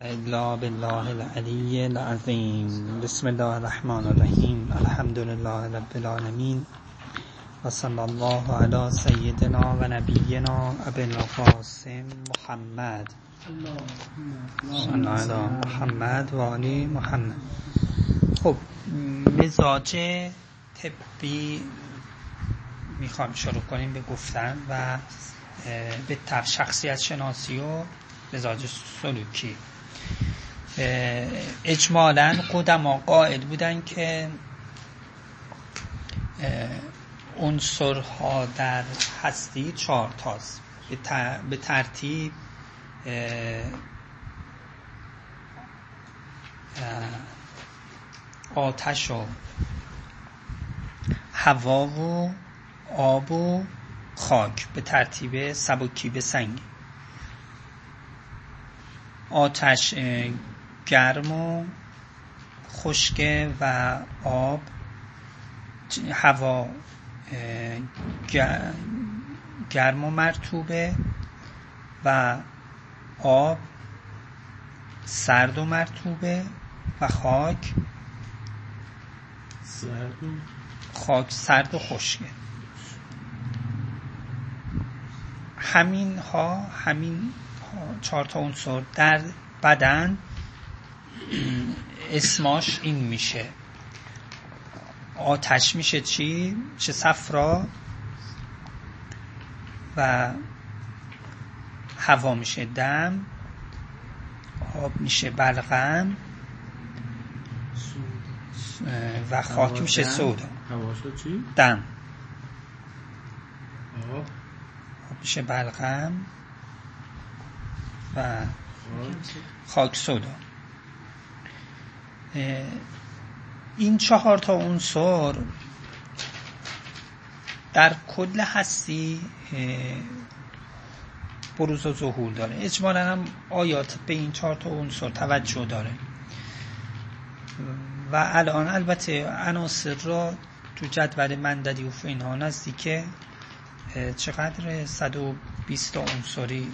الا بالله العلی العظیم. بسم الله الرحمن الرحیم. الحمد لله رب العالمین. و صلی الله علی سیدنا و نبینا ابی القاسم محمد. صلی محمد و علی محمد. خب مزاج طبی می‌خوام شروع کنیم به گفتن و به شخصیت شناسی و مزاج سلوکی. اجمالا قدما قائل بودن که عنصرها در هستی چهار تاست. به ترتیب آتش و هوا و آب و خاک. به ترتیب سبکی به سنگی آتش گرم و خشک و آب هوا گرم و مرتوبه و آب سرد و مرتوبه و خاک. خاک سرد و خشکه همین ها همین چهار تا عنصر در بدن اسماش این میشه. آتش میشه چی؟ چه صفرا و هوا میشه دم آب میشه بلغم و خاک میشه سودا؟ دم. آب میشه بلغم. و خاک سودا این چهار تا عنصر در کل هستی بروز و ظهور داره. اجمالا هم آیات به این چهار تا عنصر توجه داره. و الان البته عناصر را تو جدول منددی و اینها نزدیک چقدر؟ 120 عنصری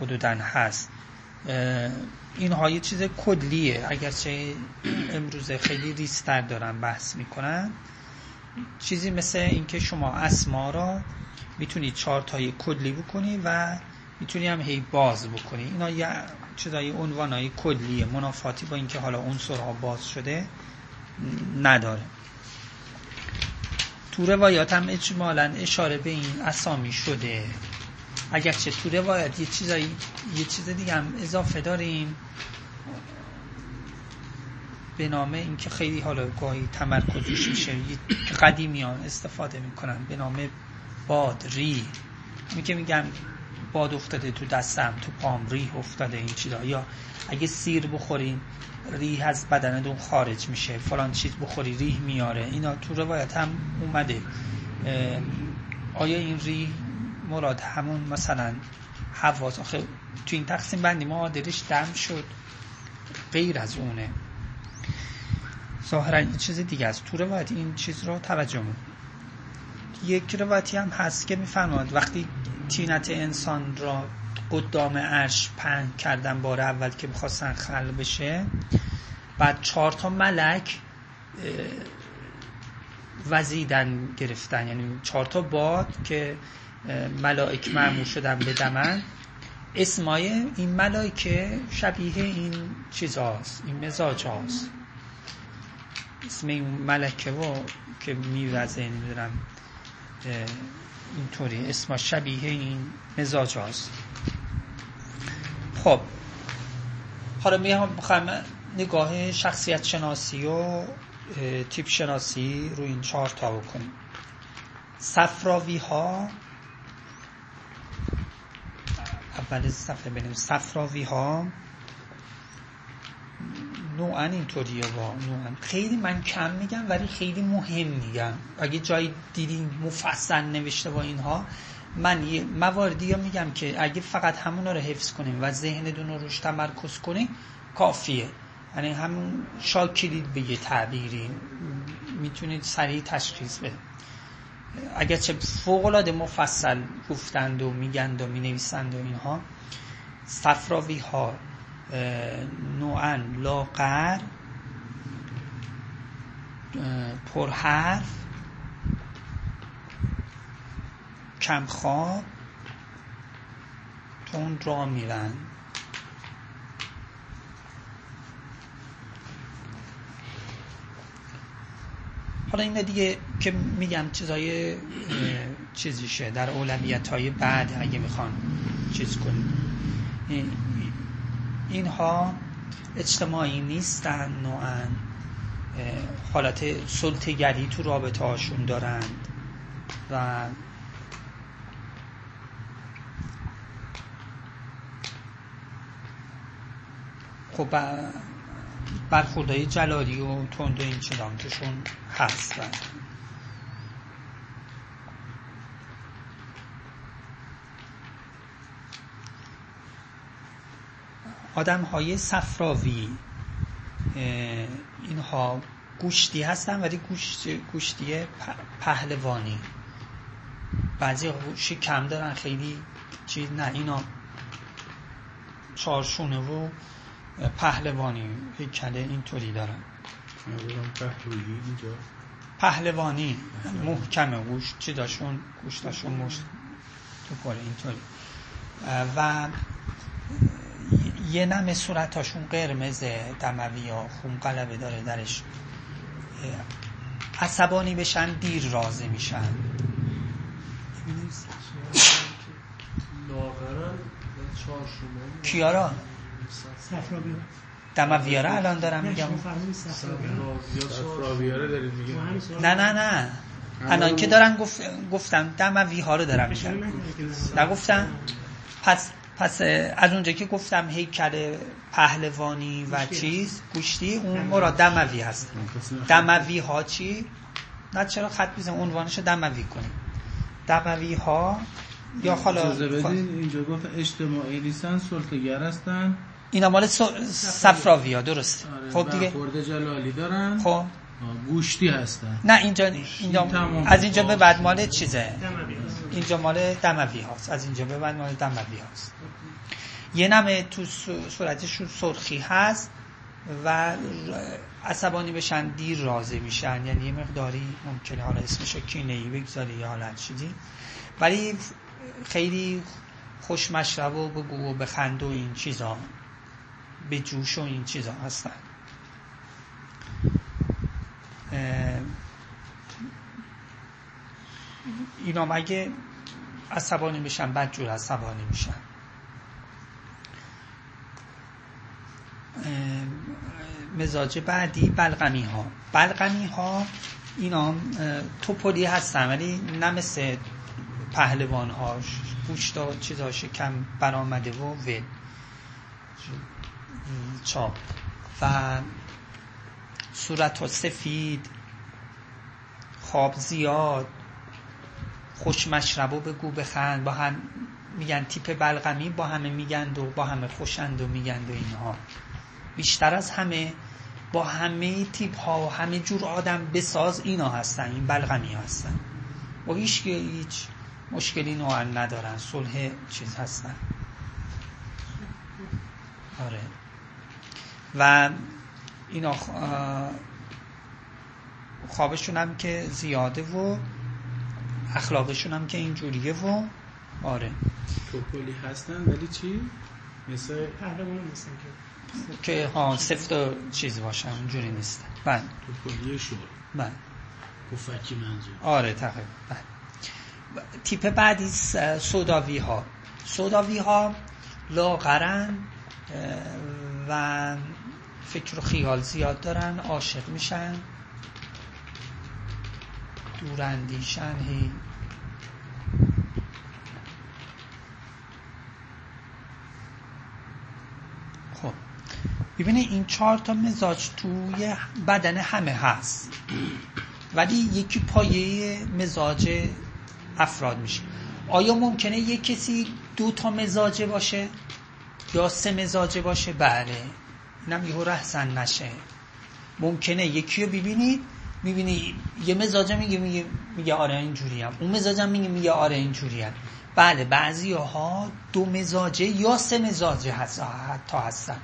حدودا هست. اینها یه چیز کلیه. اگرچه امروز خیلی ریستر دارن بحث می‌کنن. چیزی مثل اینکه شما اسما را می‌تونی چهار تای کلی بکنی و می‌تونی هم هی باز بکنی. اینا یه چیزای عنوانای کلیه. منافاتی با اینکه حالا عنصرها باز شده نداره. تو روایات هم اجمالا اشاره به این اسامی شده. اگرچه تو روایت یه چیزایی یه چیز دیگه هم اضافه داریم. به نام اینکه خیلی حالا گاهی تمرکزش میشه که قدیمیان استفاده می‌کنن به نام باد ری میگه میگم باد افتاده تو دستم تو پام ریح افتاده این چیزا. یا اگه سیر بخورین ریح از بدنتون خارج میشه. فلان چیز بخوری ریح میاره. اینا تو روایت هم اومده. آیا این ریح مراد همون مثلا حواس. آخه تو این تقسیم بندی ما دلش دم شد. غیر از اونه. ظاهرا این چیز دیگه است. تو روایت این چیز رو توجه مون. یک روایتی هم هست که میفرماد وقتی تینت انسان را قدام عرش پهن کردن بار اول که می‌خواستن خل بشه بعد چهار تا ملک وزیدن گرفتن. یعنی چهار تا باد که ملائک معمول شدن به دمن. اسمای این ملائکه شبیه این چیز هاست این مزاج هاست. اسم این ملکه و که میوزه نمی‌دونم اینطوری. اسم شبیه این مزاج هاست. خب حالا می‌خوام نگاه شخصیت شناسی و تیپ شناسی رو این چهار تا بکنیم. صفراوی ها اول صفحه بینیم صفراوی ها نوعا اینطوریه با نوعا. خیلی من کم میگم ولی خیلی مهم میگم. اگه جایی دیدین مفصل نوشته با اینها من یه مواردی یا میگم که اگه فقط همون رو حفظ کنیم و ذهنتون رو روش تمرکز کنیم کافیه. یعنی همون شاکلید به یه تعبیری. می‌تونید سریع تشخیص بده اگرچه فوقلاده مفصل گفتند و میگند و می‌نویسند و اینها صفراوی ها نوعا لاغر پرحرف کمخواب تون را میرن حالا این دیگه که میگم چیزای چیزیشه در اولویت های بعد اگه می‌خوان چیز کنیم اینها اجتماعی نیستن نوعا. حالت سلطگری تو رابطه هاشون دارند و خب برخوردهای جلالی و تند و این چنان توشون هست. آدم های صفراوی اینها گوشتی هستن ولی گوشت گوشتی پهلوانی. بعضی گوشی کم دارن خیلی چیز نه اینا چارشونه و پهلوانی هیکله اینطوری دارن. پهلوانی محکمه گوش چی داشون گوش داشون مشت تو پاره اینطوری. و یه نم صورتاشون قرمزه دموی ها خون قلبه داره درش. عصبانی بشن دیر رازه میشن. کیارا؟ دمویاره الان دارم میگم. نه نه نه. الان که دارن گفت گفتم دموی ها رو دارم میگم. نگفتم؟ پس پس از اونجا که گفتم هیکل پهلوانی و چیز گوشتی اون مراد دموی هست. دموی ها چی؟ نه چرا خط بیزم عنوانش دموی کنیم. دموی ها یا حالا اینجا گفت اجتماعی نیستن سلطگر هستن. اینا مال صفراوی ها درست آره خب دیگه. خورده جلالی دارن. خب. گوشتی هستن. نه اینجا, اینجا از اینجا به بعد مال چیزه؟ اینجا مال دموی هاست. از اینجا به بعد مال دموی هاست. یه نمه تو صورتش سرخی هست و عصبانی بشن دیر راضی میشن. یعنی یه مقداری ممکنه حالا اسمش کینه ای بگذاری یا حالت چیزی. ولی خیلی خوش مشرب و بگو و بخند و این چیزا. به جوش و این چیزا هستن. اینا مگه عصبانی میشن؟ بعد جور عصبانی میشن. مزاج بعدی بلغمی ها بلغمی ها اینا توپولی هستن ولی نه مثل پهلوان ها گوشتا چیزا شکم برآمده و ول. چاپ. و صورت سفید خواب زیاد خوش مشرب بگو بخند. با هم میگن تیپ بلغمی با همه میگند و با همه خوشند و میگند و اینها. بیشتر از همه با همه تیپ ها و همه جور آدم بساز اینا هستن این بلغمی هستن. و هیچ هیچ مشکلی نوعا ندارن. صلح چیز هستن. آره. و اینا خوابشون هم که زیاده و اخلاقشون هم که اینجوریه و آره. توپولی هستن ولی چی؟ مثل نیستن که. که ها سفت و چیز باشن اونجوری نیستن بله. توپولی شور. بله. کفکی منظور. آره تقریبا. بله. تیپ بعدی سوداوی ها سوداوی ها لاغرن و فکر و خیال زیاد دارن عاشق میشن دوراندیشن هی. خب ببینید این چهار تا مزاج توی بدن همه هست ولی یکی پایه مزاج افراد میشه. آیا ممکنه یک کسی دو تا مزاجه باشه یا سه مزاجه باشه؟ بله. اینم یهو رحسن نشه. ممکنه یکی رو ببینید می‌بینی یه مزاجه میگه میگه میگه آره اینجوری هم. اون مزاجم میگه میگه آره اینجوری هم. بله بعضی ها دو مزاجه یا سه مزاجه هست حتی هستن.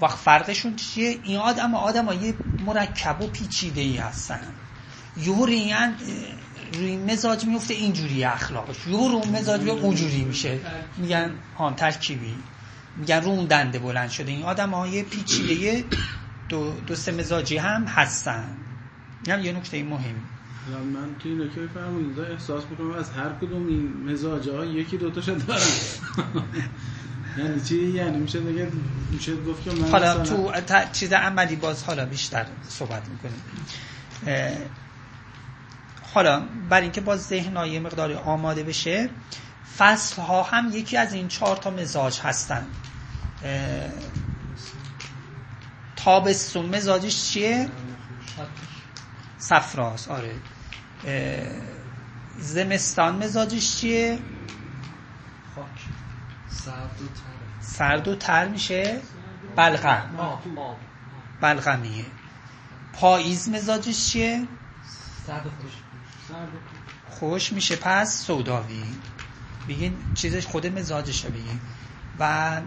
وقت فرقشون چیه؟ این آدم آدم یه مرکب و پیچیده ای هستن. یهو ریان روی مزاج میفته اینجوری اخلاقش. یهو رو مزاج اونجوری میشه. میگن ها ترکیبی. میگن رو اون دنده بلند شده. این آدم های پیچیده دو, دو سه مزاجی هم هستن. این یه نکته مهم. من توی نکته فرمودید احساس می‌کنم از هر کدوم این مزاج ها یکی دوتا شد دارم یعنی چی؟ یعنی میشه دیگه میشه گفت که من حالا تو چیز عملی باز حالا بیشتر صحبت می‌کنیم. حالا برای اینکه باز ذهن یه مقداری آماده بشه فصل ها هم یکی از این چهار تا مزاج هستن تابستون مزاجش چیه؟ صفراست آره. زمستان مزاجش چیه؟ خاک. سرد و تر. سرد و تر میشه؟ بلغم. بلغمیه. پاییز مزاجش چیه؟ سرد و خوش خوش میشه پس سوداوی. بگین چیزش خود مزاجشه بگین. و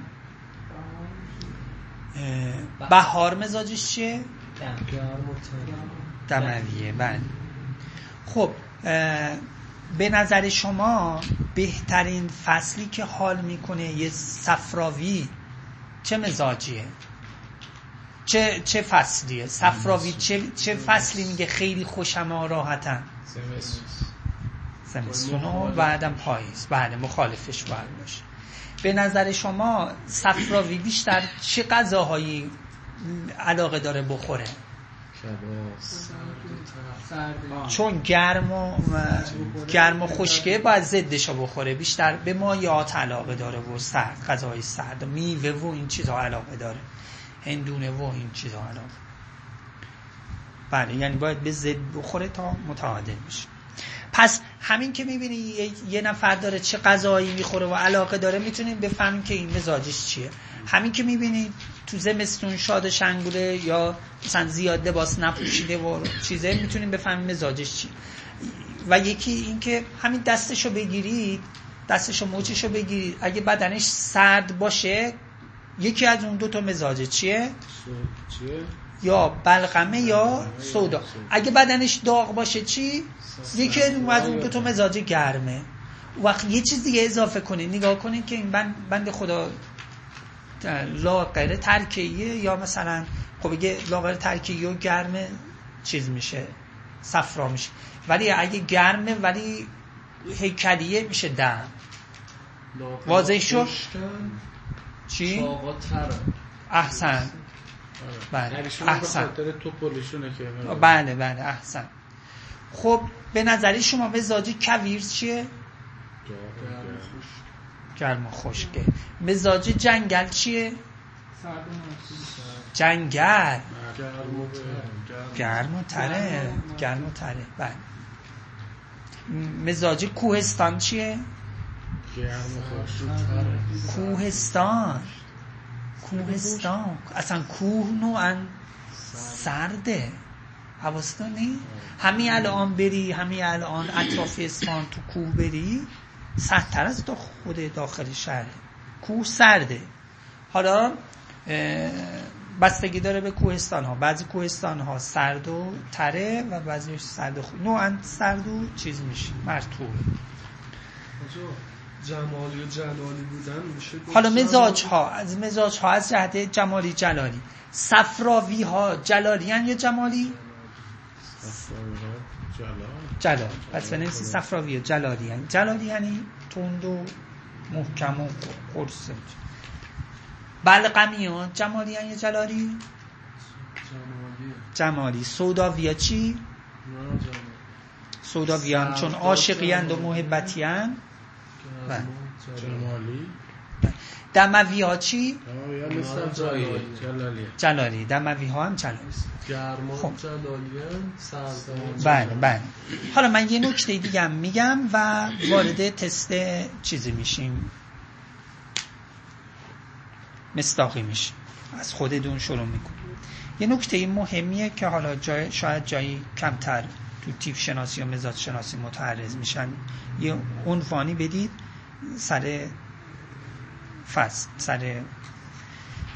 بهار مزاجش چیه؟ دمویه بله. خب به نظر شما بهترین فصلی که حال می‌کنه یه صفراوی چه مزاجیه؟ چه چه فصلیه؟ صفراوی چه چه فصلی میگه خیلی خوشم و راحتم زمستون و بعدم پاییز. بله مخالفش باید باشه. به نظر شما صفراوی بیشتر چه غذاهایی علاقه داره بخوره؟ چون گرم و گرم و خشکه باید ضدشو بخوره. بیشتر به مایات علاقه داره و سرد غذای سرد میوه و این چیزها علاقه داره. هندونه و این چیزها علاقه. بله یعنی باید به ضد بخوره تا متعادل بشه. پس همین که می‌بینی یه نفر داره چه غذایی می‌خوره و علاقه داره می‌تونیم بفهمیم که این مزاجش چیه. همین که می‌بینی تو زمستون شاد شنگوله یا مثلا زیاد لباس نپوشیده و چیزه می‌تونیم بفهمیم مزاجش چیه. و یکی این که همین دستشو بگیرید دستشو موچشو بگیرید اگه بدنش سرد باشه یکی از اون دو تا مزاجه چیه؟ یا بلغمه یا سودا. اگه بدنش داغ باشه چی؟ یکی از اون دو تا مزاج گرمه. وقت یه چیز دیگه اضافه کنید نگاه کنید که این بند, بند خدا لاغر ترکیه یا مثلا خب بگه لاغر ترکیه و گرمه چیز میشه صفرا میشه. ولی اگه گرمه ولی هیکلیه میشه دم. واضح شد؟ چی؟ احسن. بله احسن. بله بله احسن. خب به نظری شما مزاج کویر چیه؟ گرم خشکه. مزاج جنگل چیه؟ جنگل. گرم و تره گرم و تره بله مزاج کوهستان چیه؟ کوهستان. کوهستان اصلا کوه نوعا سرده. حواستان نی؟ همین الان بری همین الان اطراف اسفان تو کوه بری سردتر از تا خود داخل شهر. کوه سرده. حالا بستگی داره به کوهستان ها بعضی کوهستان ها سرد و تره و بعضی سرد و خود نوعا سرد و چیز میشه مرتوب جمالی و جلالی بودن میشه حالا مزاج ها از مزاج ها از جهت جمالی جلالی. صفراوی ها جلالی یا جمالی؟ جلال. پس بنویسی صفراوی ها جلالی هن. جلالی یعنی تند و محکم و قرص. بلقمی ها جمالی یا جلالی؟ جمالی. سوداوی ها چی؟ سوداوی هم چون عاشقی و محبتی هم جمالی دموی ها چی؟ جلالی جلالی. دموی ها هم جلالی. گرما خب. جلالی بله بله. حالا من یه نکته دیگه هم میگم و وارد تست چیزی میشیم. مستاقی میشیم. از خودتون شروع می‌کنیم. یه نکته مهمیه که حالا جای شاید جایی کمتر تو تیپ شناسی و مزاج شناسی متعرض میشن. یه عنوانی بدید. سر فصل سر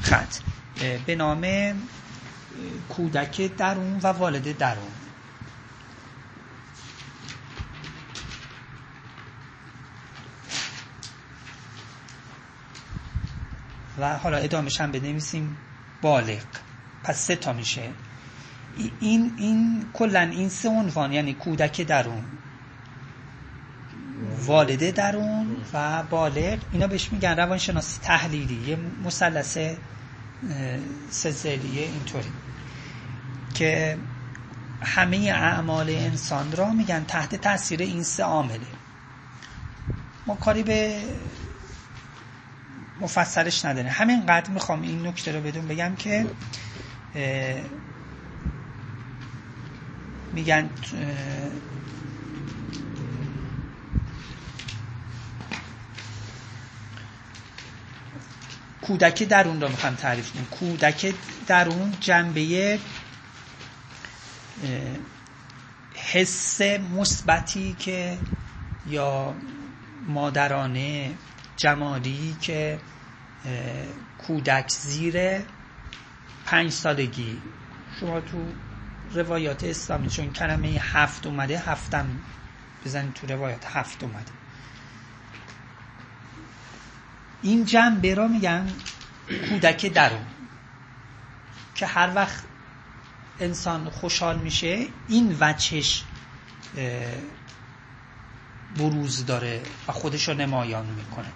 خط. به نام کودک درون و والد درون. و حالا ادامهش هم بنویسیم. بالغ. پس سه تا میشه. این این کلا این سه عنوان یعنی کودک درون. والده درون و بالغ. اینا بهش میگن روانشناسی تحلیلی. یه مثلث سلسلیه اینطوری. که همه اعمال انسان را میگن تحت تاثیر این سه عامله. ما کاری به مفصلش نداره همینقدر می‌خوام این نکته رو بدون بگم که میگن کودک درون رو می‌خوام تعریف کنیم کودک درون جنبه حس مثبتی که یا مادرانه جمالی که کودک زیر پنج سالگی. شما تو روایات اسلامی چون کلمه هفت اومده هفتم بزنید تو روایات هفت اومده. این جنبه را میگن کودک درون که هر وقت انسان خوشحال میشه این وچش بروز داره و خودش رو نمایان می‌کنه.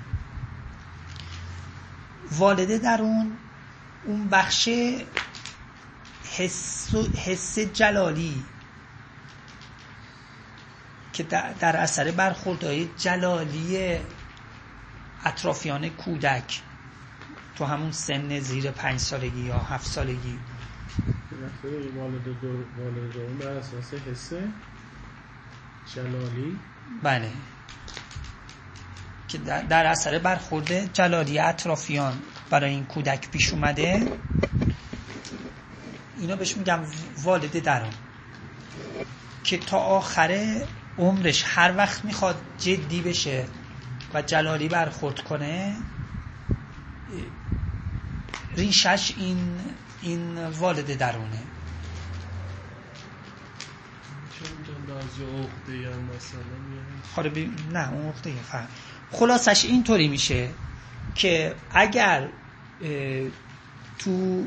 والده درون اون بخش حس, حس جلالی که در اثر برخوردهای جلالی اطرافیان کودک تو همون سن زیر پنج سالگی یا هفت سالگی. والد دو بر اساس جلالی. بله. که در اثر برخورد جلالی اطرافیان برای این کودک پیش اومده. اینا بهش میگم والد درون. که تا آخر عمرش هر وقت می‌خواد جدی بشه و جلالی برخورد کنه ریشش این این والد درونه. نه اون عقده فهم. خلاصش اینطوری میشه که اگر تو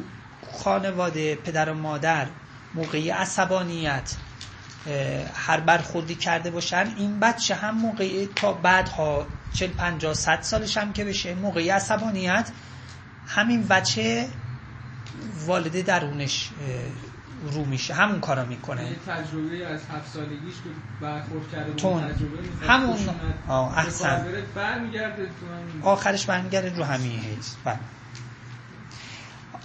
خانواده پدر و مادر موقعی عصبانیت هر برخوردی کرده باشن این بچه هم موقعی تا بعدها 40 50 100 سالش هم که بشه. موقعی عصبانیت. همین بچه والده درونش رو میشه. همون کارا می‌کنه. یعنی تجربه از هفت سالگیش که برخورد کرده تون. همون. آه احسن. برمیگرده آخرش برمیگرده رو همین حیث بله.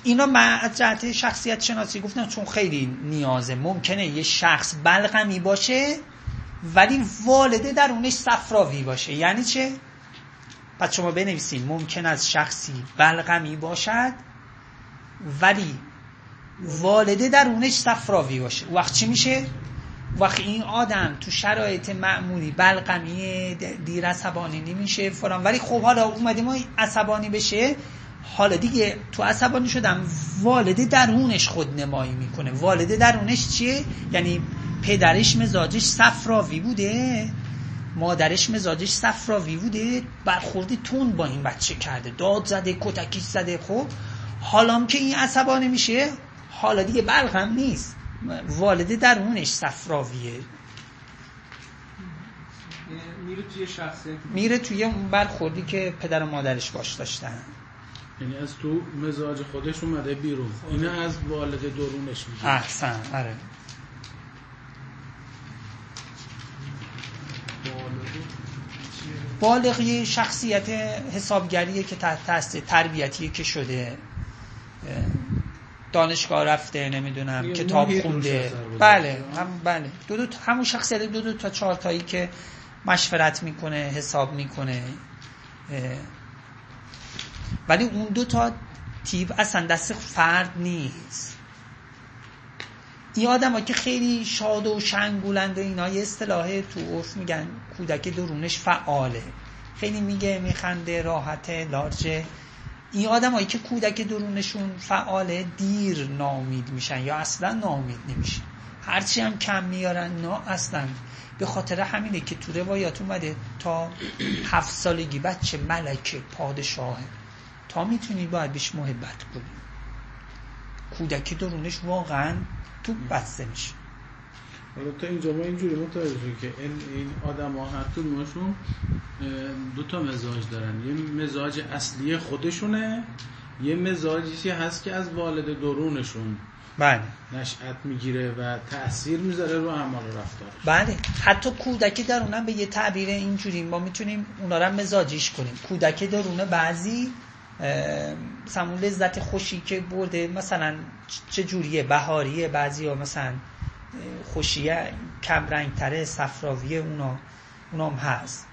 اینا از جهت شخصیت شناسی گفتم چون خیلی نیازه. ممکنه یه شخص بلغمی باشه ولی والده درونش صفراوی باشه یعنی چه؟ پس شما بنویسین ممکن از شخصی بلغمی باشد ولی والده درونش صفراوی باشه وقت چی میشه؟ وقت این آدم تو شرایط معمولی بلغمی دیر عصبانی نمیشه فلان ولی خب حالا اومدیم ما عصبانی بشه حالا دیگه تو عصبانی شدم. والده درونش خود نمایی می‌کنه. والده درونش چیه؟ یعنی پدرش مزاجش صفراوی بوده. مادرش مزاجش صفراوی بوده. برخوردی تون با این بچه کرده. داد زده کتکیش زده. خب حالا که این عصبانی میشه حالا دیگه بلغم نیست. والده درونش صفراویه. میره توی شخصیت میره توی اون برخوردی که پدر و مادرش باش داشتن. یعنی از تو مزاج خودش اومده بیرون. اینا از والد درونش میشه احسن آره. بالغی شخصیت حسابگریه که تحت تاثیر تربیتیه که شده دانشگاه رفته نمی‌دونم کتاب خونده. بله هم بله. دو دو همون شخصیت دو دو تا چهار تایی که مشورت می‌کنه حساب می‌کنه ولی اون دو تا تیپ اصلا دست فرد نیست. این آدم ها که خیلی شاد و شنگولند و اینا یه اصطلاح تو عرف میگن کودک درونش فعاله. خیلی میگه میخنده راحت لارجه. این آدمایی که کودک درونشون فعاله دیر نامید میشن یا اصلا نامید نمیشن. هرچی هم کم میارن نه اصلا. به خاطر همینه که تو روایات اومده تا هفت سالگی بچه ملکه پادشاهه. تا می‌تونی باید بهش محبت کنی. کودک درونش واقعا تو بسته میشه. حالا تا اینجا ما اینجوری متوجه که این, این آدم ها هر کدومشون دو تا مزاج دارن. یه مزاج اصلی خودشونه یه مزاجی هست که از والد درونشون بله. نشأت می‌گیره و تاثیر می‌ذاره رو اعمال رفتارش. بله. حتی کودک درونم به یه تعبیر اینجوری ما می‌تونیم اونا رو مزاجیش کنیم. کودک درونه بعضی اون لذت خوشی که برده مثلا چه جوریه؟ بهاریه بعضی ها مثلا خوشیه کم رنگ تره صفراویه اونا اونام هست.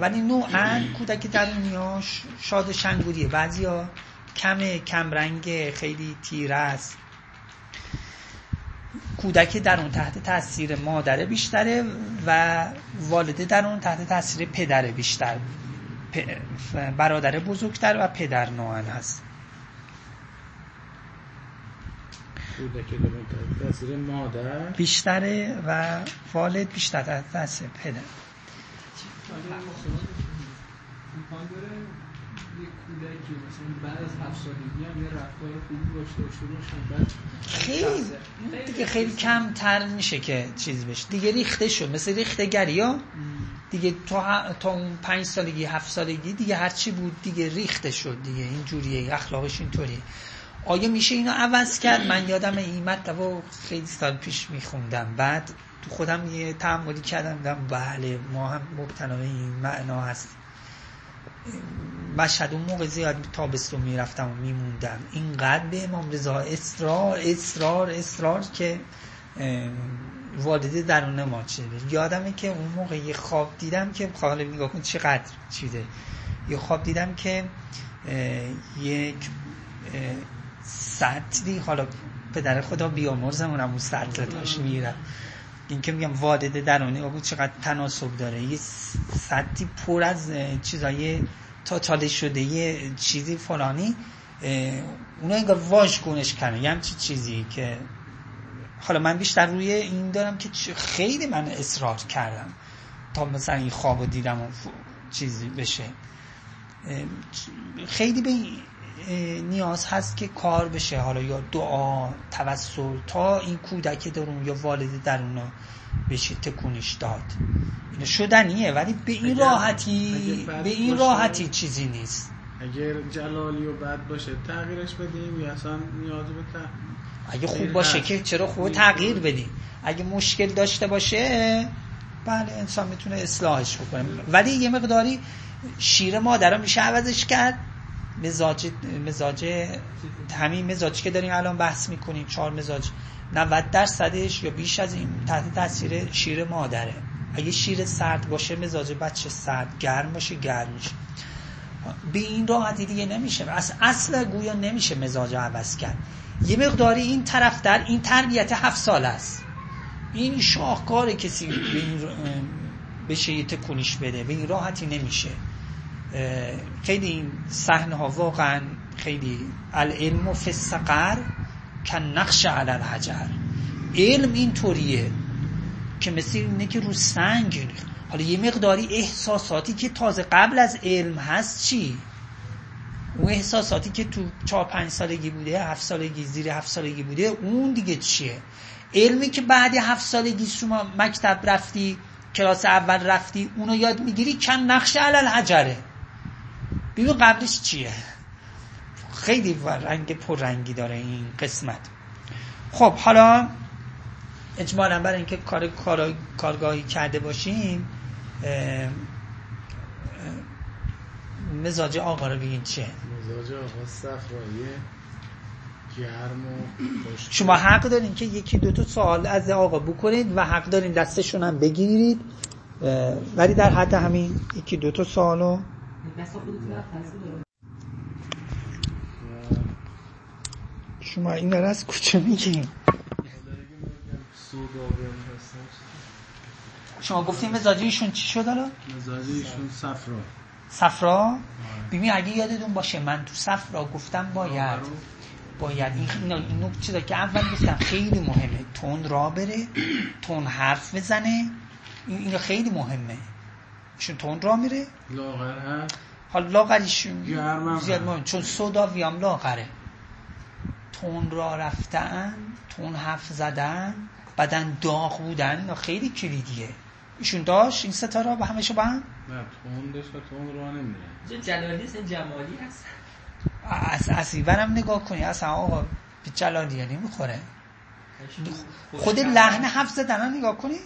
ولی نوعا کودک درونی شاد شنگوریه. بعضی ها کم کم رنگ خیلی تیره است. کودک در اون تحت تاثیر مادر بیشتره و والده در اون تحت تاثیر پدر بیشتر. برادر بزرگتر و پدر نوعا هست. تاثیر مادر. بیشتره و والد بیشتر. در تاثیر پدر کودکی مثلا بعد از هفت سالگی هم یه رفتار خوبی داشته باشه بعد خیلی. دیگه خیلی کمتر میشه که چیز بشه. دیگه ریخته شد. مثل ریخته گری ها. دیگه تا تا اون پنج سالگی هفت سالگی دیگه هرچی بود دیگه ریخته شد دیگه. این جوریه اخلاقش اینطوریه. آیا میشه اینو عوض کرد؟ من یادم این مطلب خیلی سال پیش میخوندم. بعد تو خودم یه تعملی کردم. بله ما هم مبتلا این معنا هست مشهد اون موقع زیاد تابستون می‌رفتم و میموندم. اینقدر به امام رضا اصرار اصرار اصرار که والده درون ما شده یادمه که اون موقع یه خواب دیدم که حالا نگاه کن چقدر چیده. یه خواب دیدم که یک سطری حالا پدر خدا بیامرزمون اون سطر داشت میرم این که میگم والده درونی بود چقدر تناسب داره. یه سطری پر از چیزای تا شده یه چیزی فلانی اونا انگار واش گونش کنه یه همچی چیزی که حالا من بیشتر روی این دارم که خیلی من اصرار کردم تا مثلا این خواب دیدم و چیزی بشه. خیلی به نیاز هست که کار بشه. حالا یا دعا توسل تا این کودک درون یا والد درون بشه تکونش داد. اینو شدنیه ولی به این راحتی به این راحتی چیزی نیست. اگر جلالی و بد باشه تغییرش بدیم یا اصلا نیاز به تغییر اگه خوب باشه که چرا خوب تغییر بدیم. اگه مشکل داشته باشه بله انسان می‌تونه اصلاحش بکنه. ولی یه مقداری شیر مادر میشه عوضش کرد. مزاج مزاج همین مزاجی که داریم الان بحث می‌کنیم چهار مزاج. 90 درصدش یا بیش از این تحت تاثیر شیر مادره. اگه شیر سرد باشه مزاج بچه سرد گرم باشه گرم میشه. به این راحتی دیگه نمیشه. از اصل گویا نمیشه مزاج عوض کرد. یه مقداری این طرف در این تربیت هفت سال است. این شاهکار کسی به این بشه یه تکونیش بده. به این راحتی نمیشه. خیلی این صحنه ها واقعا خیلی العلم و فسقر کن نقش علی الحجر. علم این طوریه که مثل اینه که رو سنگ حالا یه مقداری احساساتی که تازه قبل از علم هست چی؟ اون احساساتی که تو چهار پنج سالگی بوده هفت سالگی زیر هفت سالگی بوده اون دیگه چیه؟ علمی که بعد هفت سالگی شما مکتب رفتی کلاس اول رفتی اونو یاد می‌گیری کم نقش علل حجره ببین قبلش چیه؟ خیلی رنگ پر رنگی داره این قسمت. خب حالا اجمالا برای اینکه کار, کار کارگاهی کرده باشیم مزاج آقا رو بگین چیه؟ مزاج آقا صفراییه گرم و شما حق دارین که یکی دو تا سوال از آقا بکنید و حق دارین دستشون هم بگیرید ولی در حد همین یکی دو تا سوالو شما این رو از کجا میگیم شما گفتیم مزاجیشون چی شد الان؟ مزاجیشون صفرا. صفرا؟ ببین اگه یادتون باشه من تو صفرا گفتم باید باید این این چیزا که اول گفتم خیلی مهمه. تون را بره تون حرف بزنه. این این خیلی مهمه. چون تون را میره. لاغر هست حالا لاغریشون گرمم زیاد هست. مهم. چون سوداوی هم لاغره. تون را رفتن تون حرف زدن بدن داغ بودن اینا خیلی کلیدیه. ایشون داشت؟ این ستاره به همشو با هم؟ نه تون داشت و تون را نمیره اینجا جلالی این جمالی هست از از اینورم نگاه کنی. اصلا آقا به جلالیه نمی‌خوره خود لحن حرف زدن نگاه کنی.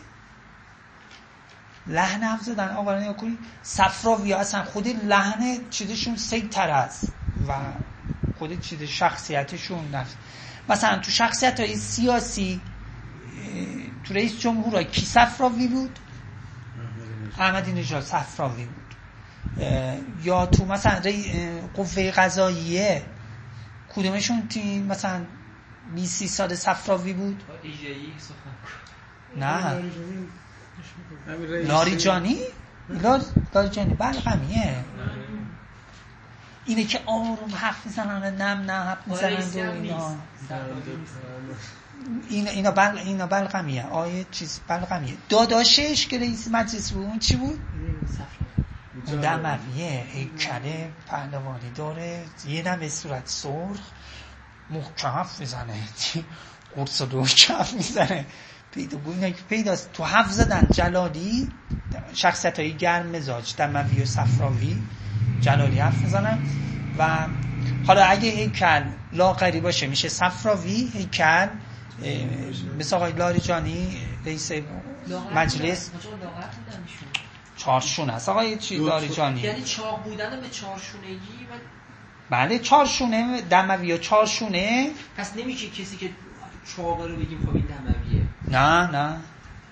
لحن حرف زدن. آقا نگاه کنی صفراوی اصلا خود لحن چیزشون سیتر است و خود چیز شخصیتشون نفس. مثلا تو شخصیت های سیاسی تو رئیس جمهور کی صفراوی بود؟ احمدی نژاد صفراوی بود. یا تو مثلا قوه قضاییه کدومشون تی مثلا 20 سال صفراوی بود؟ با ایجایی سخن نه. لاریجانی لار- لاریجانی بلغمیه اینه که آروم حرف می‌زنن نم نه حرف می‌زنن رئیسی و اینا. اینا. اینا بل اینا بلغمیه آیه چیز بلغمیه داداشش که رئیس مجلس بود اون چی بود؟ اون دمویه هیکل پهلوانی داره یه نم به صورت سرخ محکم می‌زنه. قرص دو کف می‌زنه. پیدا اینا که پیداست تو حرف زدن جلالی شخصیت های گرم مزاج دموی و صفراوی جلالی حرف می‌زنن. و حالا اگه هیکل لاغری باشه میشه صفراوی هیکل مثل آقای لاریجانی رئیس مجلس. چارشون هست آقای چی؟ لاریجانی. یعنی چاق بودن به چارشونگی و بله چارشونه دموی و چارشونه پس نمیشه کسی که چاقه رو بگیم خب این دمویه نه نه.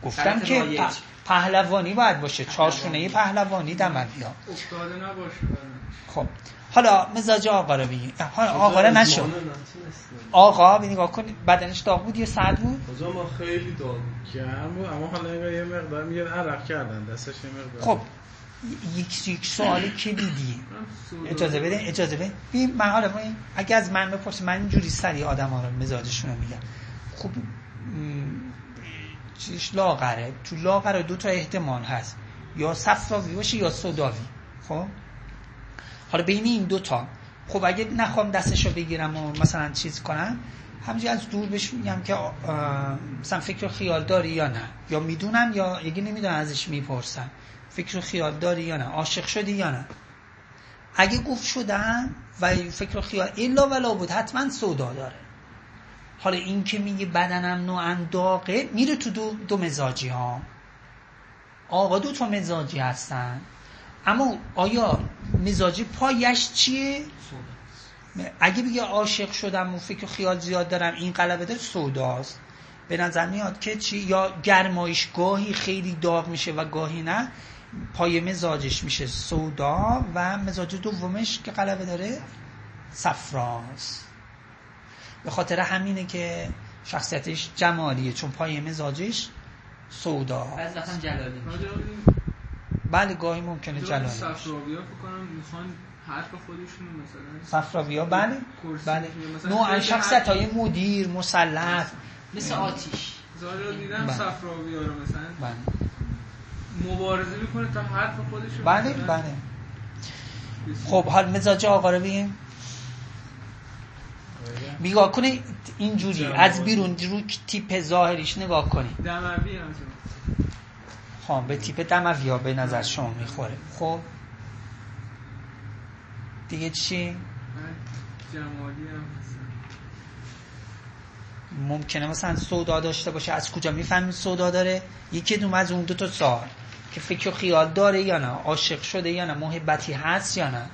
گفتم که. پ- پهلوانی باید باشه. چارشونه پهلوانی. ها افتاده نباشه خب. حالا مزاج آقا رو بگیم. حالا آقا رو نشد آقا به نگاه کنید بدنش داغ بود. یا سرد بود. کجا؟ ما خیلی داغ گرم بود. اما حالا انگار یه مقدار میگن عرق کردن. دستش یه مقدار. خب. یک یک سوال کلیدی اجازه بده اجازه بده ببین من حالا اگه از من بپرسی من اینجوری سری آدم ها رو مزاجشون رو میگم. خب چیش لاغره؟ تو لاغره دو تا احتمال هست. یا صفراوی باشه یا سوداوی خب؟ حالا بین این دو تا. خب اگه نخوام دستش رو بگیرم و مثلا چیز کنم همینجوری از دور بهش میگم که مثلا فکر و خیال داری یا نه. یا می‌دونم یا یکی نمی‌دونم ازش می‌پرسم. فکر و خیال داری یا نه. عاشق شدی یا نه. اگه گفت شدن و فکر خیال الا ولا بود حتما سودا داره. حالا این که میگه بدنم نوعا داغه میره تو دو, دو مزاجی ها آقا دو تا مزاجی هستن. اما آیا مزاجی پایش چیه؟ اگه بگه عاشق شدم و فکر خیال زیاد دارم این قلبه داره سوداست. به نظر میاد که چی؟ یا گرمایش گاهی خیلی داغ میشه و گاهی نه پای مزاجش میشه سودا و مزاج دومش که قلبه داره صفراست. به خاطر همینه که شخصیتش جمالیه چون پای مزاجش سودا. بعض وقتا جلالی بله گاهی ممکنه جلالی باشه. صفراوی ها کنم می‌خوان حرف خودشون مثلا صفراوی ها بله. بله نوعا شخصیت های مدیر مسلط. مثل آتیش. زاده دیدم بله. صفراوی ها رو مثلا بله. مبارزه می‌کنه تا حرف خودشون بله بله. خب حال مزاج آقا رو بگیم. نگاه کنه اینجوری از بیرون رو تیپ ظاهریش نگاه کنی. دموی خب به تیپ دموی ها به نظر شما می‌خوره. خب؟ دیگه چی؟ جمالی هم ممکنه مثلا سودا داشته باشه. از کجا می‌فهمید سودا داره؟ یکی دوم از اون دو تا سال که فکر و خیال داره یا نه؟ عاشق شده یا نه؟ محبتی هست یا نه؟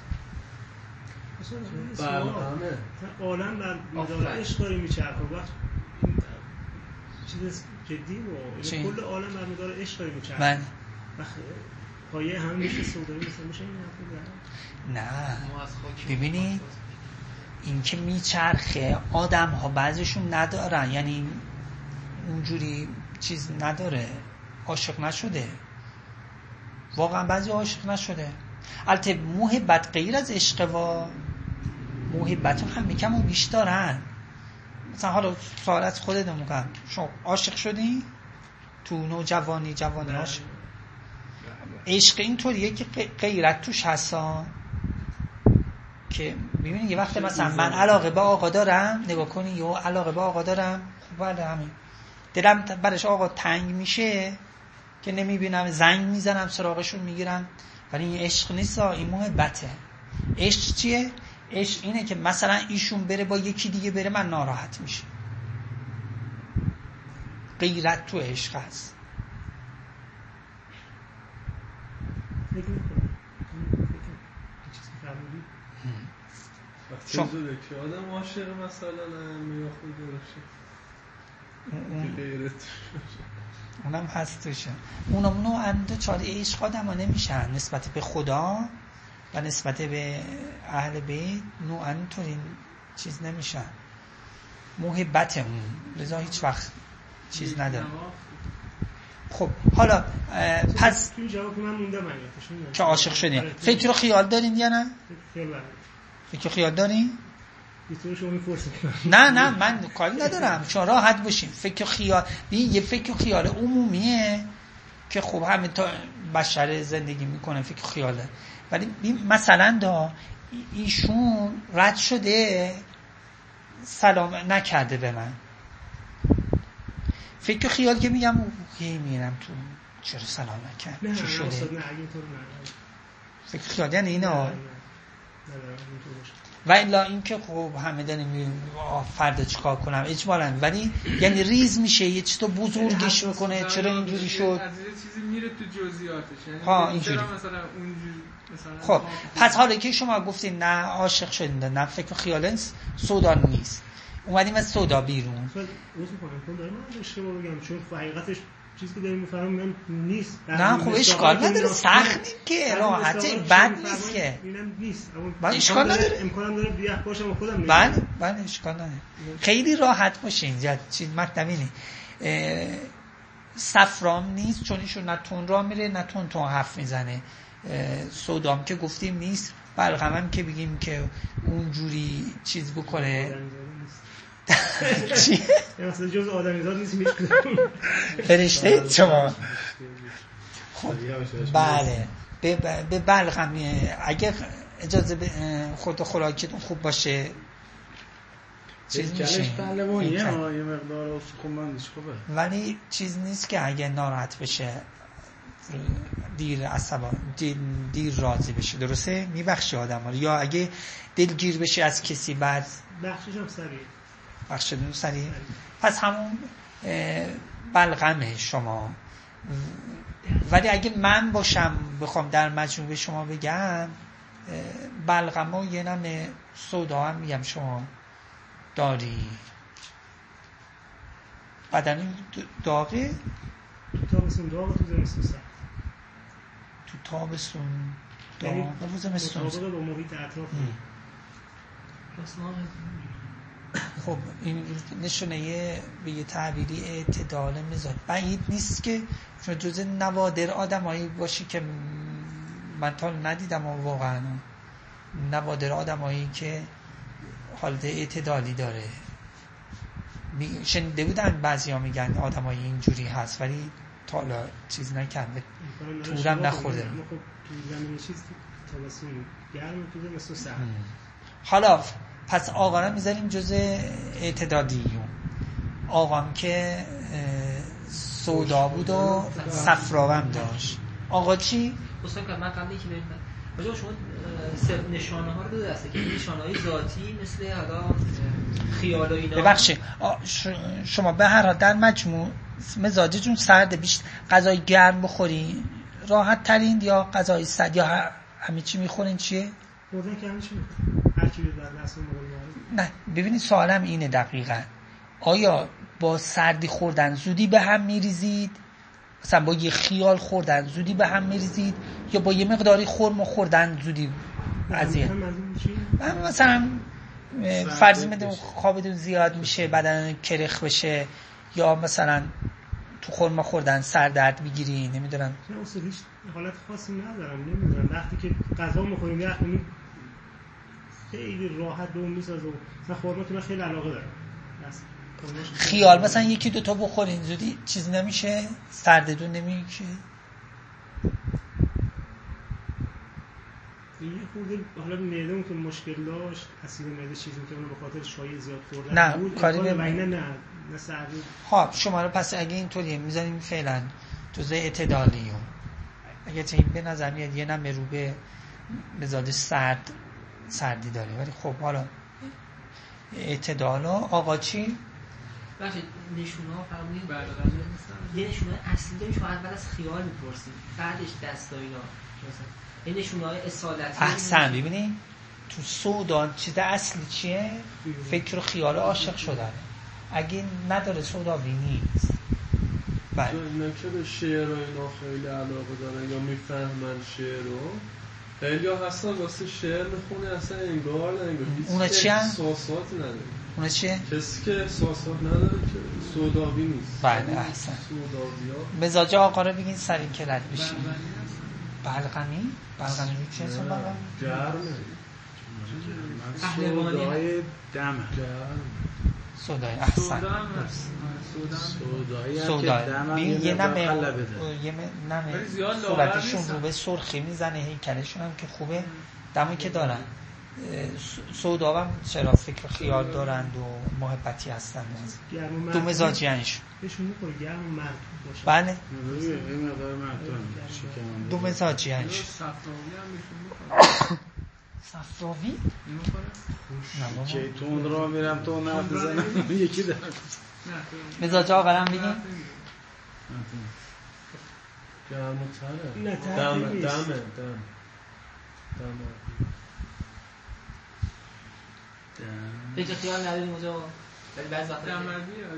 عالم بر مدار. عشق داره میچرخه وقت چیز جدی و؟ کل عالم بر مدار عشق داره میچرخه پایه همه میشه سودایی مثلا میشه این نه. ببینید این که میچرخه آدم ها بعضشون ندارن. یعنی اونجوری چیز نداره. عاشق نشده. واقعا بعضی عاشق نشده. البته محبت غیر از عشق و محبت هم میکم و بیش دارن مثلا حالا سوال از خودت می‌کنم. شما عاشق شدی؟ تو نوجوانی جوانی عاشق؟ عشق اینطوریه که غیرت توش هستن که ببینید یه وقت مثلا من علاقه به آقا دارم نگاه کنی یا علاقه به آقا دارم. خب بله همین. دلم برش آقا تنگ میشه که نمی‌بینم زنگ می‌زنم سراغشون می‌گیرم. ولی این عشق نیست این محبته. عشق چیه؟ عشق اینه که مثلا ایشون بره با یکی دیگه بره من ناراحت میشه غیرت تو عشق هست. شما که آدم عاشق مثلا میگه خود باشه. اونم هست توشه. اونم نوع انده چاره عشق آدم ها نمیشن. نسبت به خدا و نسبت به اهل بیت نوعا طور چیز نمیشن. محبت اون لذا هیچ وقت چیز نداره خب حالا پس که عاشق شدین فکر رو خیال دارین یا نه؟ فکر خیال دارین؟ نه نه من کاری ندارم. چون راحت باشیم. فکر خیال یه فکر خیال عمومیه. که خب همه تا بشر زندگی می‌کنه فکر خیاله. ولی مثلا دا ایشون رد شده سلام نکرده به من. فکر خیال که میگم هی میرم تو چرا سلام نکرد؟ چی شده؟ فکر خیال یعنی اینا؟ و الا اینکه خب همه داریم فردا چیکار کنم؟ اجمالا. ولی یعنی ریز میشه یه چیز تو بزرگش می‌کنه چرا اینجوری شد؟ از چیزی میره تو جزئیاتش. یعنی ها اینجوری. مثلا اونجوری خب پس حالا که شما گفتین نه عاشق شدین نه فکر خیال سودا نیست. اومدیم از سودا بیرون. چون حقیقتش چیزی که داریم می‌فهمم نیست. نه خب اشکال نداره. سخت که راحته بد نیست که. نیست. بله اشکال نداره. امکانم داره بیه باشم خودم بله بله اشکال نداره. خیلی راحت باشین چیز مطلبی سفرام نیست چون ایشون نه تون را میره نه تون تون حرف می‌زنه. سودام که گفتیم نیست. بلغم هم که بگیم که اونجوری چیز بکنه. چی؟ مثلا جز آدمیزاد نیست فرشته شما. خب. بله. به بلغم اگه اجازه خود خوراکتون خوب باشه. چیز میشه. یه مقدار خوبه. ولی چیز نیست که اگه ناراحت بشه دیر عصبا دیر, دیر راضی بشه. درسته؟ میبخشی آدم یا اگه دلگیر بشه از کسی بعد بخشش هم سریع. بخشدون سریع پس همون بلغمه شما. ولی اگه من باشم بخوام در مجموع به شما بگم بلغم و یه نم سودا هم میگم شما داری. بدن داغه؟ تو تابستون داغه تو زمستون سخت. تو تابستون داغ. یعنی تو زمستون اطراف خب این نشونه یه به یه تعبیری اعتدال مزاج بعید نیست که شما جز نوادر آدمایی باشی که من تا ندیدم واقعا نوادر آدمایی که حالت اعتدالی داره. شنیده بودن بعضی ها میگن آدمای اینجوری هست ولی تا حالا چیز نکرده تورم نخورده. حالا پس آقا رو می‌ذاریم جز اعتدادیون آقام که سودا بود و صفراوم داشت. آقا چی؟ که من قبلی که بریم بجا شما نشانه ها رو دو دسته که نشانه های ذاتی مثل حالا خیال و اینا. ببخشید. شما به هر حال در مجموع مزاجتون سرده بیشتر غذای گرم بخورین. راحت ترین یا غذای سرد یا همه چی می‌خورین چیه؟ که چی نه. ببینید سوالم اینه دقیقا. آیا با سردی خوردن زودی به هم میریزید؟ مثلا با یه خیال خوردن زودی به هم میریزید؟ یا با یه مقداری خورم خوردن زودی اذیت مثلا فرض میده خوابتون زیاد میشه بدن کرخ بشه یا مثلا تو خورما خوردن سر درد می‌گیری نمی‌دونم. نه اصلا هیچ حالت خاصی ندارم نمی‌دونم. وقتی که غذا می‌خوریم یه خیلی راحت به اون می‌سازه و مثلا خورما تو من خیلی علاقه دارم خیال مثلا یکی دوتا بخورین زودی چیز نمیشه؟ سردتون نمیشه؟ یه خورده حالا معده که مشکل داشت اسید معده چیزی که اونو به خاطر شایی زیاد خوردن نه، کاری نه نه سردی خب شما رو پس اگه اینطوریه می‌زنیم فعلا جزء اعتدالی و اگه چه به نظر میاد یه نمه رو به سرد سردی داره. ولی خب حالا اعتدال و آقا چی؟ بخشید نشونه ها نیستم. یه نشونه اصلی داریم شما اول از خیال می‌پرسید بعدش دست و اینا. مثلا یه نشونه های اصالتی. احسن ببینی؟ تو سودا چیز اصلی چیه؟ فکر و خیال عاشق شدن. اگه نداره سوداوی نیست. بله. اینا که به شعر و اینا خیلی علاقه دارن یا می‌فهمن شعر رو خیلی ها هستن واسه شعر می‌خونه اصلا انگار نه انگار اونا چی هن؟ احساسات نداره اونه چیه؟ کسی که احساسات نداره که سوداوی نیست بله، احسن. سوداوی ها مزاج آقا رو بگین سری کلت بشین بلغمی هست. بلغمی؟ چه اسم بلغمی؟ گرمه پهلوانی سودای دم گرم سودای احسن. سودای یه نمه یه نمه صورتشون. رو به سرخی می‌زنه. هیکلشون هم که خوبه. دمی که دارن. سودا هم چرا فکر خیال دارند و محبتی هستند؟ دو مزاجی هنش بهشون می‌خوره گرم و مرطوب باشه. بله. دو مزاجی اینو هنش صفراوی؟ نه. که تو اون را میرم تو اون حرف بزنم یکی نه نه، و تره نه، تره دمه نیست. دمه دم دمه فکر خیال نداریم اونجا.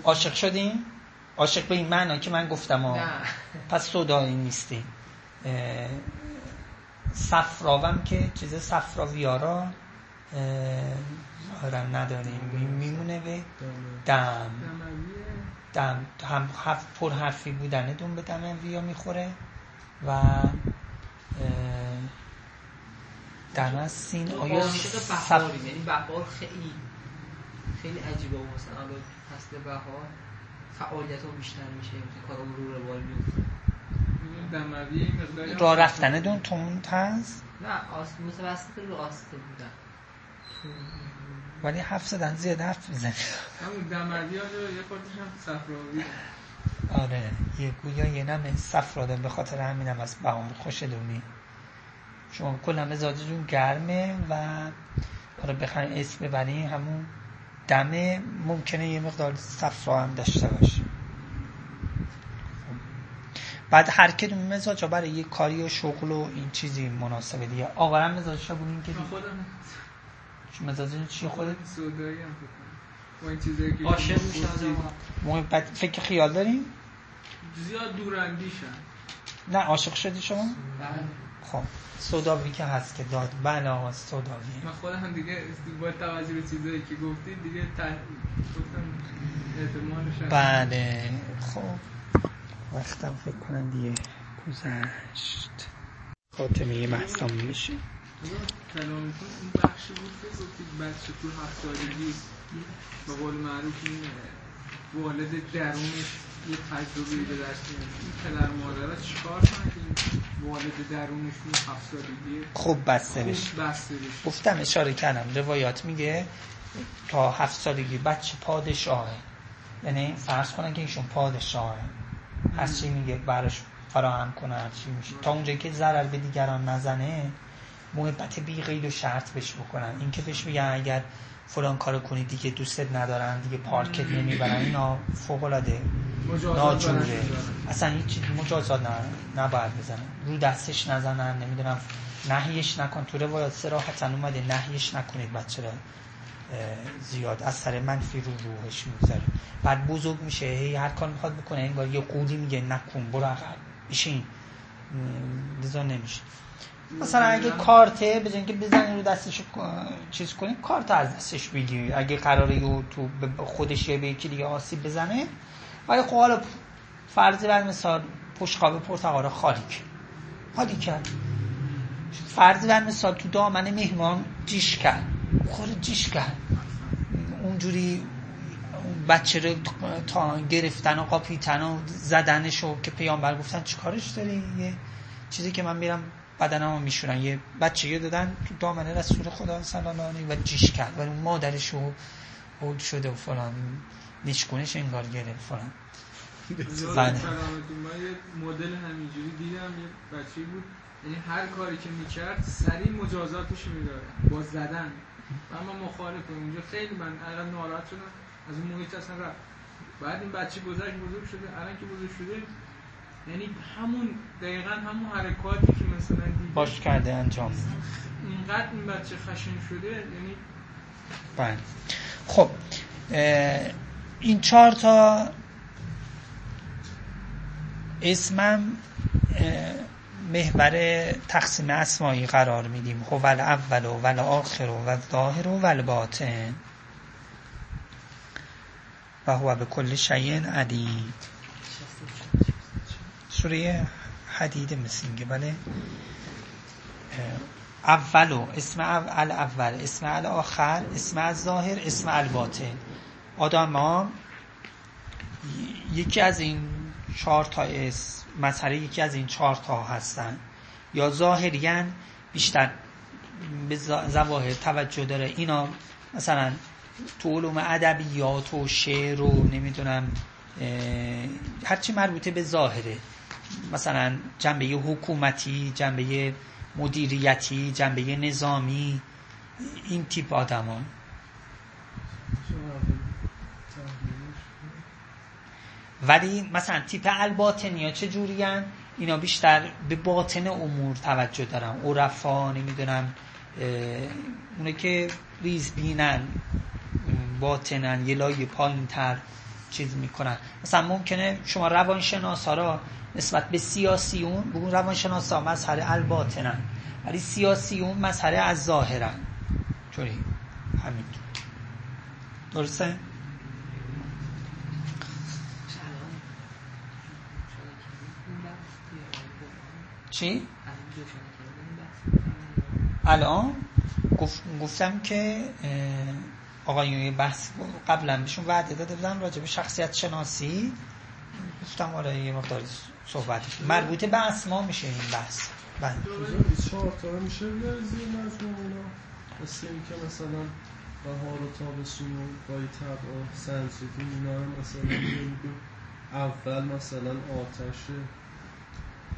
عاشق شدین؟ عاشق به این معنا که من گفتم ها نه پس سودایی نیستی اه، صفراوم که چیز صفراویارا اه، ظاهرا نداریم. می- میمونه به دم. دم. هم حرف پر حرفی بودنه دون به دم ویا می‌خوره و دم از سین آیا. بهاریم. یعنی بهار خیلی خیلی عجیبه مثلا الان فصل بهار فعالیت ها بیشتر میشه مثل کارا رو روال میفته دموی یه مقداری هم- راه رفتنه دون تند هست نه آس... متوسط رو آسته بودن. ولی حرف زدن زیاد حرف می‌زنه همون دموی ها یه خودش هم صفراوی. آره یه گویا یه نم صفرا داره به خاطر همینم از بهار خوش دومی شما کلا مزاجتون گرمه و حالا بخواین اسم ببرین همون دمه ممکنه یه مقدار صفرا هم داشته باشه. بعد هر کدوم مزاج برای یه کاری و شغل و این چیزی مناسبه دیگه. آقا هم مزاجش بودین که من خودم مزاج چی خودت؟ سودایی هم فکر کنم. با این چیزایی که عاشق شما میشن. محبت فکر خیال دارین؟ زیاد دوراندیشن نه عاشق شدی شما؟ بله. خب. سوداوی که هست که داد. بله آقا سوداوی. من خودم دیگه با توجه به چیزایی که گفتید دیگه ت... گفتم. بله. خب. وقتم فکر کنم دیگه گذشت. خاتمه بحثم میشه بخشی بود که گفتید بچه تو هفت سالگی به قول معروف این والد درونش یه تجربه به دست این پدر مادرها چیکار این والد درونشون هفت سالگی خوب بسته بشه گفتم اشاره کردم. روایات میگه تا هفت سالگی بچه پادشاهه. یعنی فرض کنن که ایشون پادشاهه. از چی میگه؟ براش فراهم کنه هر چی میشه؟ تا اونجایی که ضرر به دیگران نزنه محبت بی قید و شرط بهش بکنن. این که بهش میگن اگر فلان کارو کنی دیگه دوستت ندارن دیگه پارکت نمی‌برن اینا فوق العاده ناجوره. اصلا هیچ چیز مجازات نه نباید بزنن. رو دستش نزنن نمی‌دونم نهیش نکن. تو روایات سراحتا اومده نهیش نکنید بچه را زیاد از سر منفی رو روحش می‌گذاره بعد بزرگ میشه هی هر کار می‌خواد بکنه انگار یه قولی میگه نکن برو بشین لذا نمیشه. مثلا اگه کارته به جای اینکه بزنی رو دستش چیز کنی کارت از دستش بگیری. اگه قراره یه تو خودش یا به یکی دیگه آسیب بزنه ولی خب حالا فرض بر مثال پشقاب پرتقال رو خالی کرد خالی کرد. فرض بر مثال تو دامن مهمان جیش کرد. خور جیش کرد. اونجوری بچه رو تا گرفتن و قاپیتن و زدنش و که پیامبر گفتن چیکارش داری؟ یه چیزی که من میرم بدنم رو میشورن. یه بچه دادن تو دامنه رسول خدا صلی الله علیه و جیش کرد. و اون مادرش رو اول شده و فلان. نیشگونش انگار گرفت. فلان. بله. من یه مدل همینجوری دیدم. یه بچه بود. یعنی هر کاری که می‌کرد سریع مجازاتش میداره با زدن. اما مخالفه اونجا خیلی من الان ناراحت شدم. از اون محیط اصلا رفت. بعد این بچه گذشت بزرگ شده. الان که بزرگ شده یعنی همون دقیقا همون حرکاتی که مثلا دیده. باش کرده انجام اینقدر این بچه خشن شده یعنی بله. خب این چهار تا اسمم محور تقسیم اسمایی قرار میدیم. هو ول اول و ول آخر و ظاهر و ول باطن. و هو به کل شیء علیم. سوره حدید مثل بله. اولو اسم اول اول اسم آخر اسم ظاهر اسم الباطن آدم ها یکی از این چهار تا اسم مسئله یکی از این چهار تا هستن. یا ظاهریان بیشتر به ظواهر توجه داره. اینا مثلا تو علوم ادبیات و شعر و نمی‌دونم هرچی مربوطه به ظاهره. مثلا جنبه حکومتی جنبه مدیریتی جنبه نظامی این تیپ آدم ولی مثلا تیپ الباطنی ها چه جوری اینا بیشتر به باطن امور توجه دارن. عرفا نمی‌دونم اونه که ریز بینن باطنن یه لایه پایین تر چیز می‌کنن. مثلا ممکنه شما روانشناس ها را نسبت به سیاسیون بگون روانشناس ها مظهر الباطنن ولی سیاسیون مظهر از ظاهرن. چوری همین. درسته؟ چی؟ الان گفتم که آقایون بحث قبلا بهشون وعده داده بودم راجع به شخصیت شناسی. گفتم آره یه مقدار صحبت مربوطه به اسما میشه این بحث. بله. چهار تا میشه زیر مجموعه مثل این که مثلا بهار و تابستون و گاهی تب و سنسیتی اینا مثلا اول مثلا آتشه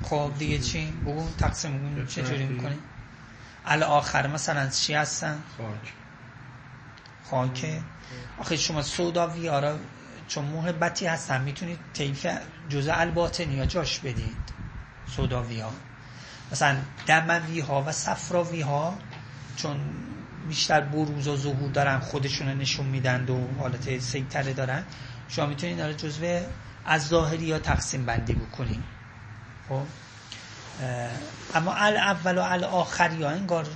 خب دیگه چی؟ بگو تقسیم چجوری می‌کنی؟ آخر مثلا چی هستن؟ خاک. خاکه آخه شما سوداوی آرا چون محبتی هستن می‌تونید طیف جزء الباطنی یا جاش بدید. سوداوی ها مثلا دموی ها و صفراوی ها چون بیشتر بروز و ظهور دارن خودشون نشون میدن و حالت سیطره دارن. شما می‌تونید داره جزء از ظاهری یا تقسیم بندی بکنید. خب اما اول و الاخر یا انگار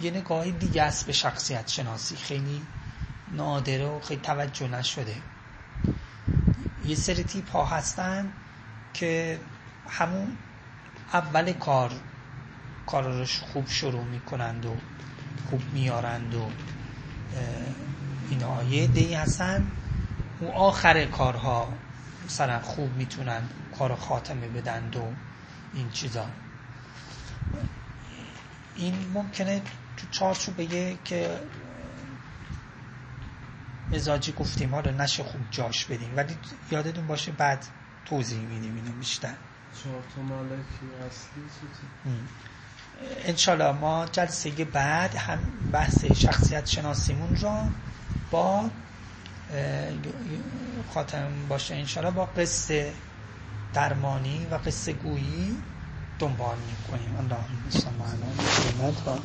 یه نگاه دیگه است به شخصیت شناسی. خیلی نادره و خیلی توجه نشده. یه سری تیپ ها هستن که همون اول کار کارش خوب شروع می‌کنند و خوب میارند و اینا. یه دی هستن. اون آخر کارها مثلا خوب می‌تونن کار خاتمه بدند و این چیزا. این ممکنه تو چارچوب بگه که مزاجی گفتیم ها رو نشه خوب جاش بدیم. ولی یادتون باشه بعد توضیح میدیم اینو بیشتر. چهار تا ملکی اصلی انشالله ما جلسه بعد هم بحث شخصیت شناسیمون را با خاتم باشه انشالله با قصه درمانی و قصه گویی دنبال می‌کنیم. الله صلی الله علیه و